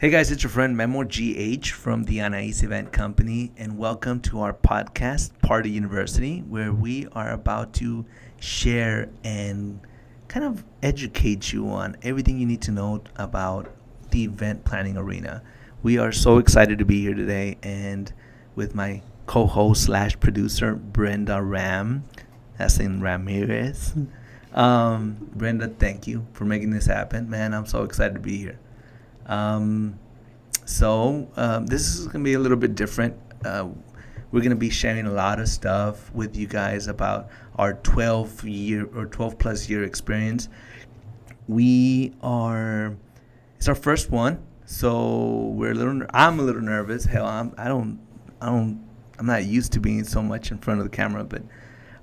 Hey guys, it's your friend Memo GH from the Anais Event Company, and welcome to our podcast, Party University, where we are about to share and kind of educate you on everything you need to know about the event planning arena. We are so excited to be here today, and with my co-host slash producer Brenda Ram, that's in Ramirez. Um, Brenda, thank you for making this happen, man. I'm so excited to be here. Um, so um, this is gonna be a little bit different. Uh, we're gonna be sharing a lot of stuff with you guys about our 12 year or 12 plus year experience. We are it's our first one, so we're a little. I'm a little nervous. Hell, I'm. I don't. I don't. I'm not used to being so much in front of the camera, but.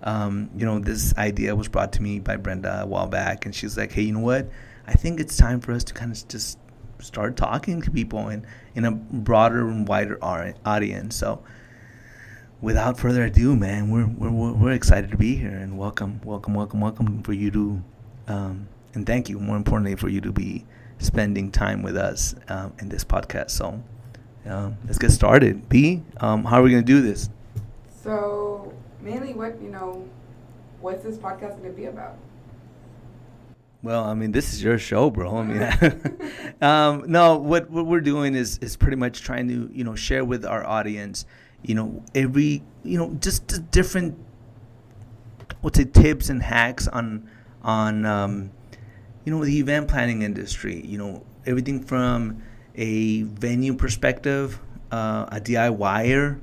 Um, you know, this idea was brought to me by Brenda a while back, and she's like, "Hey, you know what? I think it's time for us to kind of just start talking to people in, in a broader and wider audience. So, without further ado, man, we're, we're, we're excited to be here and welcome, welcome, welcome, welcome for you to, um, and thank you, more importantly, for you to be spending time with us um, in this podcast. So, um, let's get started. B, um, how are we going to do this? So, mainly, what, you know, what's this podcast going to be about? Well, I mean, this is your show, bro. I mean, um, no, what what we're doing is is pretty much trying to you know share with our audience, you know, every you know just different, what's it, tips and hacks on on um, you know the event planning industry. You know, everything from a venue perspective, uh, a DIYer,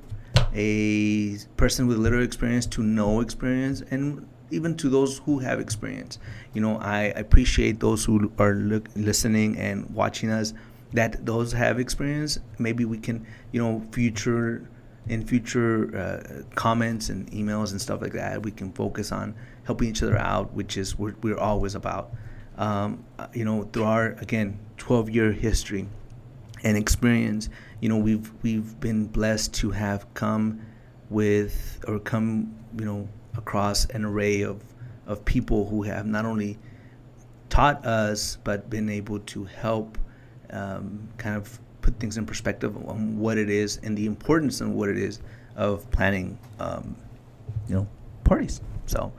a person with little experience to no experience, and even to those who have experience. You know, I appreciate those who are look, listening and watching us. That those have experience. Maybe we can, you know, future in future uh, comments and emails and stuff like that, we can focus on helping each other out, which is what we're always about. Um, you know, through our again 12 year history and experience, you know, we've we've been blessed to have come with or come, you know, across an array of, of people who have not only taught us but been able to help um, kind of put things in perspective on what it is and the importance and what it is of planning, um, you know, parties. So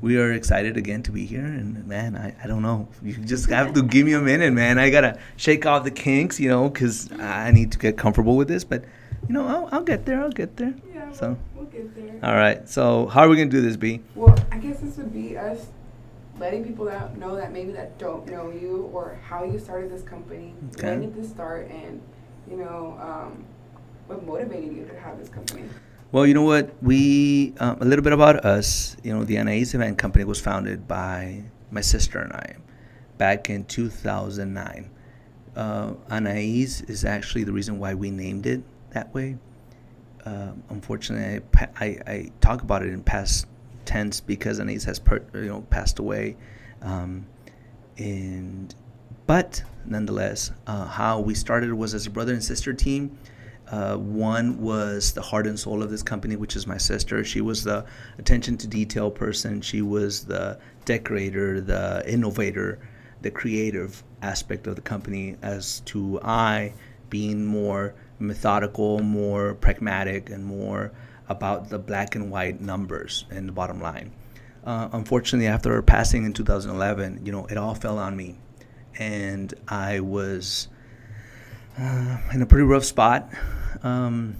we are excited again to be here. And man, I, I don't know. You just have to give me a minute, man. I gotta shake off the kinks, you know, because I need to get comfortable with this. But you know, I'll, I'll get there. I'll get there. Yeah. So we'll get there. All right. So how are we gonna do this, B? Well, I guess this would be us letting people out know that maybe that don't know you or how you started this company, okay. when did this start, and you know, um, what motivated you to have this company. Well, you know what? We um, a little bit about us. You know, the Anais Event Company was founded by my sister and I back in 2009. Uh, Anais is actually the reason why we named it that way. Uh, unfortunately, I, I, I, talk about it in past tense because Anais has per, you know passed away, um, and but nonetheless, uh, how we started was as a brother and sister team. Uh, one was the heart and soul of this company, which is my sister. She was the attention to detail person. She was the decorator, the innovator, the creative aspect of the company. As to I being more methodical, more pragmatic, and more about the black and white numbers and the bottom line. Uh, unfortunately, after her passing in 2011, you know, it all fell on me, and I was uh, in a pretty rough spot um,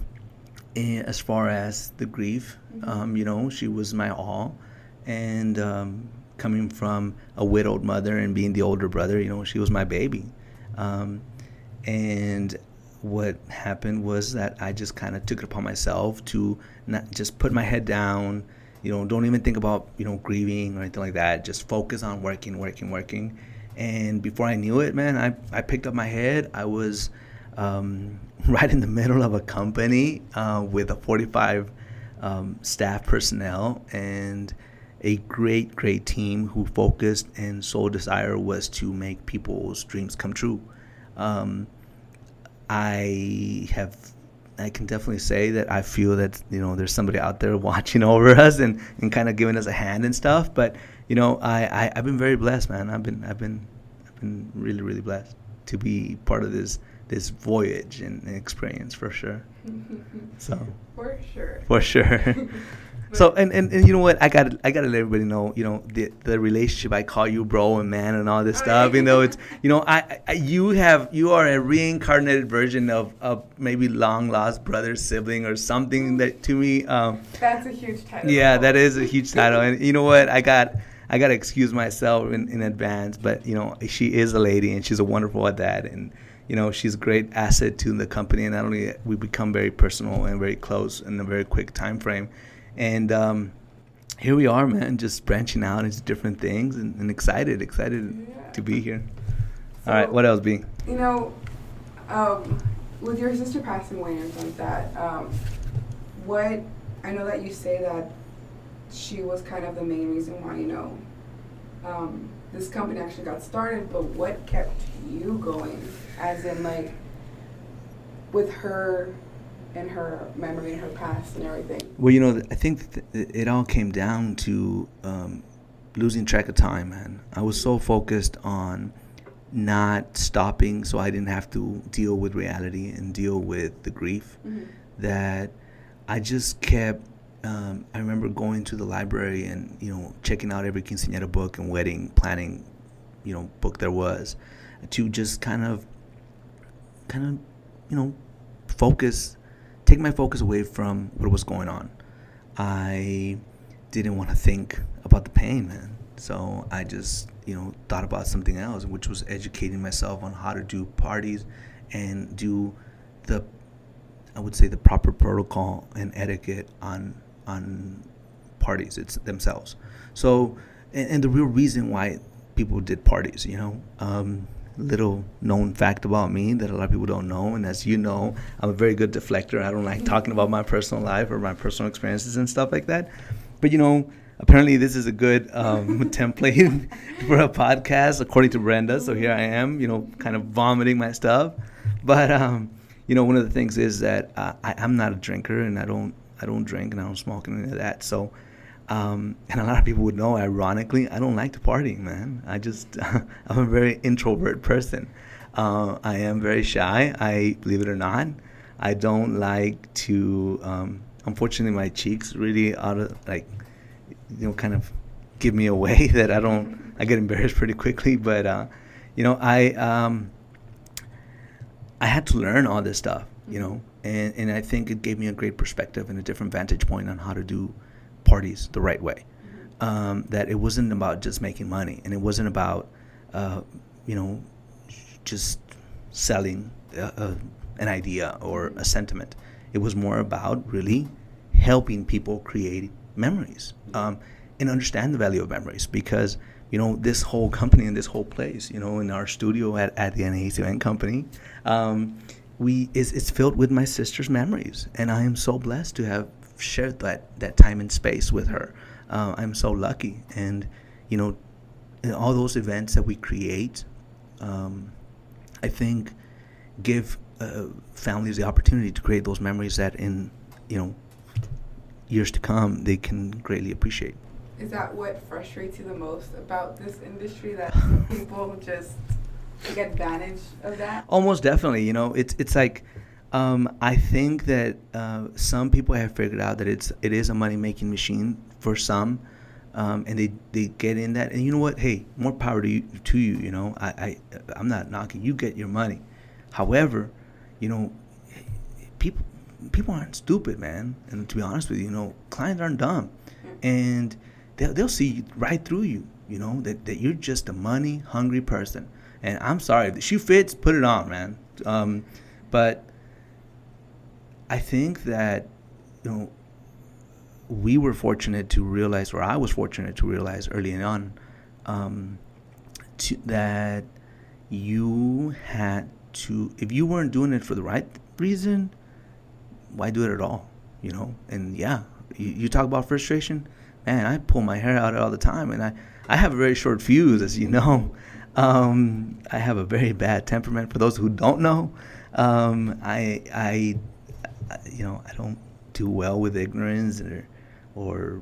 as far as the grief. Mm-hmm. Um, you know, she was my all, and um, coming from a widowed mother and being the older brother, you know, she was my baby. Um, and what happened was that I just kind of took it upon myself to not just put my head down, you know, don't even think about, you know, grieving or anything like that. Just focus on working, working, working. And before I knew it, man, I, I picked up my head. I was um, right in the middle of a company uh, with a 45 um, staff personnel and a great, great team who focused and sole desire was to make people's dreams come true. Um, I have I can definitely say that I feel that you know there's somebody out there watching over us and, and kind of giving us a hand and stuff. But you know I, I have been very blessed, man. I've been I've been I've been really really blessed to be part of this this voyage and experience for sure. so for sure. For sure. so and, and, and you know what? I got I got to let everybody know you know the the relationship I call you bro and man and all this stuff you know it's you know I, I you have you are a reincarnated version of of maybe long lost brother sibling or something that to me um, that's a huge title. yeah that is a huge title. And you know what? I got I got to excuse myself in, in advance but you know she is a lady and she's a wonderful at that and you know she's a great asset to the company. And not only we become very personal and very close in a very quick time frame and um, here we are man just branching out into different things and, and excited excited yeah. to be here. So, all right what else being you know um, with your sister passing away and things like that um, what i know that you say that she was kind of the main reason why you know um, this company actually got started but what kept you going? As in like with her and her memory and her past and everything? Well, you know, I think it all came down to um, losing track of time, man. I was so focused on not stopping so I didn't have to deal with reality and deal with the grief mm-hmm. that I just kept. Um, I remember going to the library and you know checking out every quinceañera book and wedding planning, you know, book there was, to just kind of kind of, you know, focus, take my focus away from what was going on. I didn't want to think about the pain, man. So I just, you know, thought about something else, which was educating myself on how to do parties and do the, I would say, the proper protocol and etiquette on on parties it's themselves. So, and, and the real reason why people did parties, you know, um, little known fact about me that a lot of people don't know. And as you know, I'm a very good deflector. I don't like talking about my personal life or my personal experiences and stuff like that. But you know, apparently this is a good um, template for a podcast, according to Brenda. So here I am, you know, kind of vomiting my stuff. But um, you know, one of the things is that uh, I, I'm not a drinker, and I don't I don't drink and I don't smoke and any of that. So um, and a lot of people would know, ironically, I don't like to party, man. I just, I'm a very introvert person. Uh, I am very shy. I, believe it or not, I don't like to, um, unfortunately, my cheeks really out of, like, you know, kind of give me away that I don't, I get embarrassed pretty quickly. But, uh, you know, I, um, I had to learn all this stuff, you know, and, and I think it gave me a great perspective and a different vantage point on how to do parties the right way. Um, that it wasn't about just making money, and it wasn't about, uh, you know, just selling a, a, an idea or a sentiment. It was more about really helping people create memories um, and understand the value of memories because you know this whole company and this whole place you know in our studio at, at the event company um, we is it's filled with my sister's memories and I am so blessed to have shared that that time and space with her. Uh, I'm so lucky, and you know, all those events that we create, um, I think, give uh, families the opportunity to create those memories that in you know years to come they can greatly appreciate. Is that what frustrates you the most about this industry? That people just take advantage of that? Almost definitely. You know, it's it's like um, I think that uh, some people have figured out that it's it is a money making machine for some, um, and they, they get in that. And you know what? Hey, more power to you. To you, you know, I, I I'm not knocking. You get your money. However, you know, people people aren't stupid, man. And to be honest with you, you know, clients aren't dumb, and they'll they'll see right through you. You know that, that you're just a money hungry person. And I'm sorry, if the shoe fits, put it on, man. Um, but I think that you know we were fortunate to realize, or I was fortunate to realize early on, um, to, that you had to, if you weren't doing it for the right reason, why do it at all? You know, and yeah, you, you talk about frustration, man. I pull my hair out all the time, and I, I have a very short fuse, as you know. Um, I have a very bad temperament. For those who don't know, um, I I you know, I don't do well with ignorance or, or,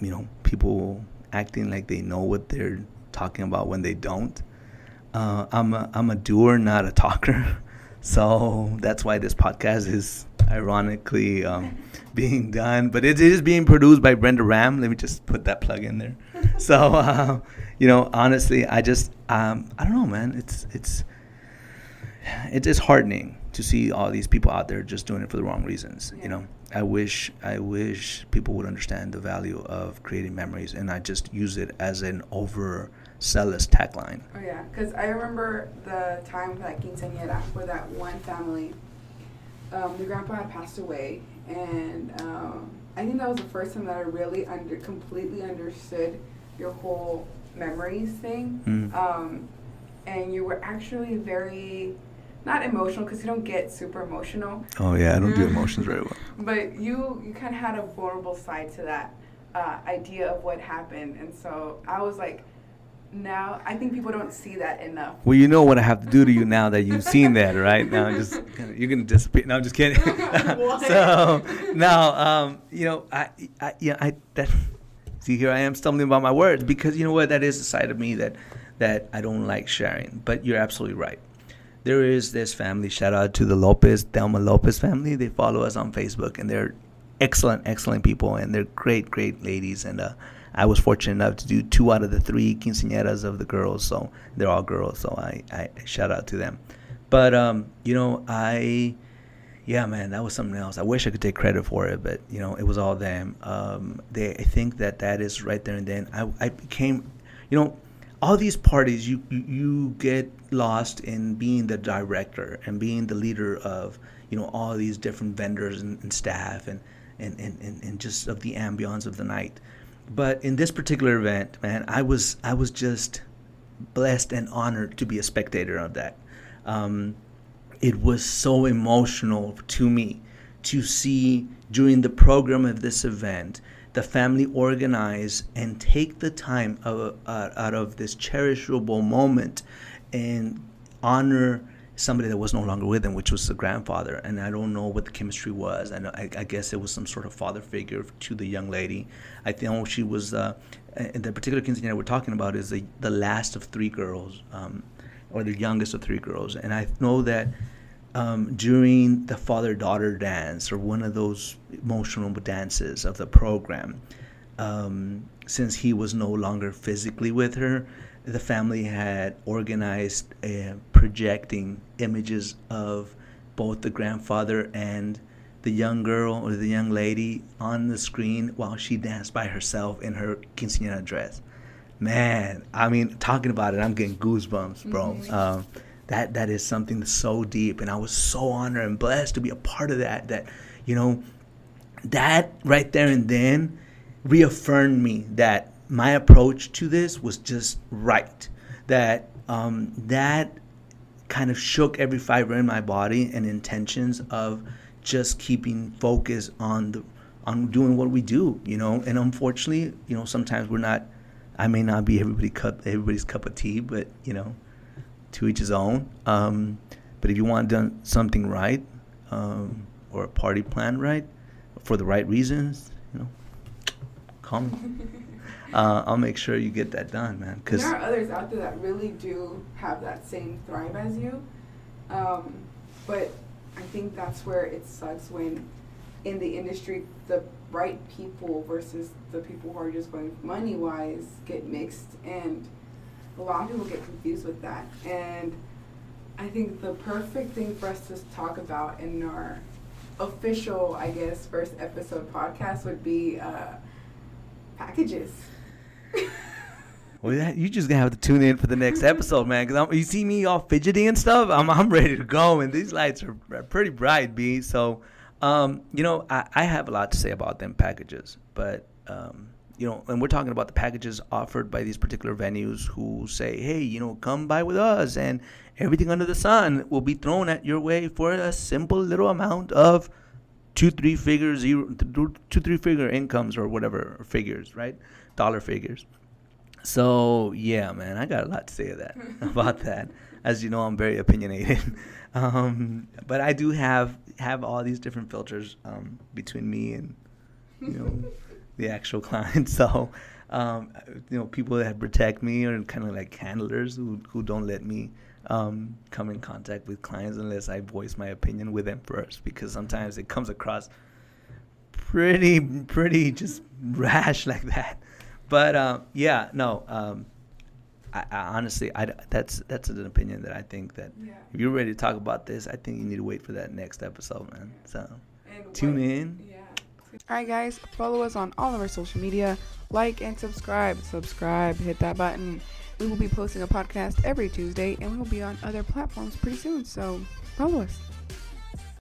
you know, people acting like they know what they're talking about when they don't. Uh, I'm a I'm a doer, not a talker. So that's why this podcast is ironically um, being done, but it is being produced by Brenda Ram. Let me just put that plug in there. so, uh, you know, honestly, I just, um, I don't know, man. It's it's it's heartening to see all these people out there just doing it for the wrong reasons. Yeah. You know, I wish I wish people would understand the value of creating memories, and I just use it as an over zealous tagline. Oh yeah, because I remember the time for that quinceañera for that one family. Um, the grandpa had passed away, and um, I think that was the first time that I really under completely understood your whole memories thing. Mm. Um, and you were actually very not emotional because you don't get super emotional. Oh yeah, I don't do emotions very well. But you you kind of had a vulnerable side to that uh, idea of what happened, and so I was like. Now I think people don't see that enough. Well, you know what I have to do to you now that you've seen that, right? Now, just you're gonna disappear. No, I'm just kidding. so now, um, you know, I, I, yeah, I that. See, here I am stumbling about my words because you know what? That is a side of me that that I don't like sharing. But you're absolutely right there is this family. Shout out to the Lopez, Thelma Lopez family. They follow us on Facebook, and they're excellent, excellent people, and they're great, great ladies. And uh, I was fortunate enough to do two out of the three quinceañeras of the girls, so they're all girls. So I, I shout out to them. But um, you know, I, yeah, man, that was something else. I wish I could take credit for it, but you know, it was all them. Um, they, I think that that is right there and then. I, I became, you know all these parties you you get lost in being the director and being the leader of you know all these different vendors and, and staff and, and, and, and just of the ambience of the night. But in this particular event man i was i was just blessed and honored to be a spectator of that. Um, it was so emotional to me to see during the program of this event the family organize and take the time of, uh, out of this cherishable moment and honor somebody that was no longer with them, which was the grandfather. And I don't know what the chemistry was. And I, I guess it was some sort of father figure to the young lady. I think she was, uh, the particular quinceañera we're talking about is the, the last of three girls, um, or the youngest of three girls. And I know that um, during the father daughter dance or one of those emotional dances of the program, um, since he was no longer physically with her, the family had organized uh, projecting images of both the grandfather and the young girl or the young lady on the screen while she danced by herself in her quinceañera dress. Man, I mean, talking about it, I'm getting goosebumps, bro. Mm-hmm. Um, that that is something that's so deep and i was so honored and blessed to be a part of that that you know that right there and then reaffirmed me that my approach to this was just right that um, that kind of shook every fiber in my body and intentions of just keeping focus on the on doing what we do you know? And unfortunately you know sometimes we're not i may not be everybody cup everybody's cup of tea but you know to each his own. Um, but if you want done something right, um, or a party plan right, for the right reasons, you know, call me. uh, I'll make sure you get that done, man. Cause there are others out there that really do have that same thrive as you, um, but I think that's where it sucks when, in the industry, the right people versus the people who are just going money wise get mixed and a lot of people get confused with that. And I think the perfect thing for us to talk about in our official, I guess, first episode podcast would be uh, packages. Well, you just gonna have to tune in for the next episode, man. Cause you see me all fidgety and stuff. I'm I'm ready to go, and these lights are, are pretty bright, b. So, um, you know, I, I have a lot to say about them packages, but um, you know, and we're talking about the packages offered by these particular venues who say, hey, you know, come by with us and everything under the sun will be thrown at your way for a simple little amount of two, three figure, zero, two, three figure incomes or whatever figures, right? Dollar figures. So yeah, man, I got a lot to say that about that. As you know, I'm very opinionated, um, but I do have have all these different filters um, between me and you know the actual client. So, um, you know, people that protect me are kind of like handlers who, who don't let me um, come in contact with clients unless I voice my opinion with them first because sometimes it comes across pretty pretty just rash like that. But um, yeah, no. Um, I, I honestly, I, that's that's an opinion that I think that Yeah. if you're ready to talk about this, I think you need to wait for that next episode, man. So And tune what- in. Yeah. All right, guys. Follow us on all of our social media. Like and subscribe. Subscribe. Hit that button. We will be posting a podcast every Tuesday, and we will be on other platforms pretty soon. So follow us.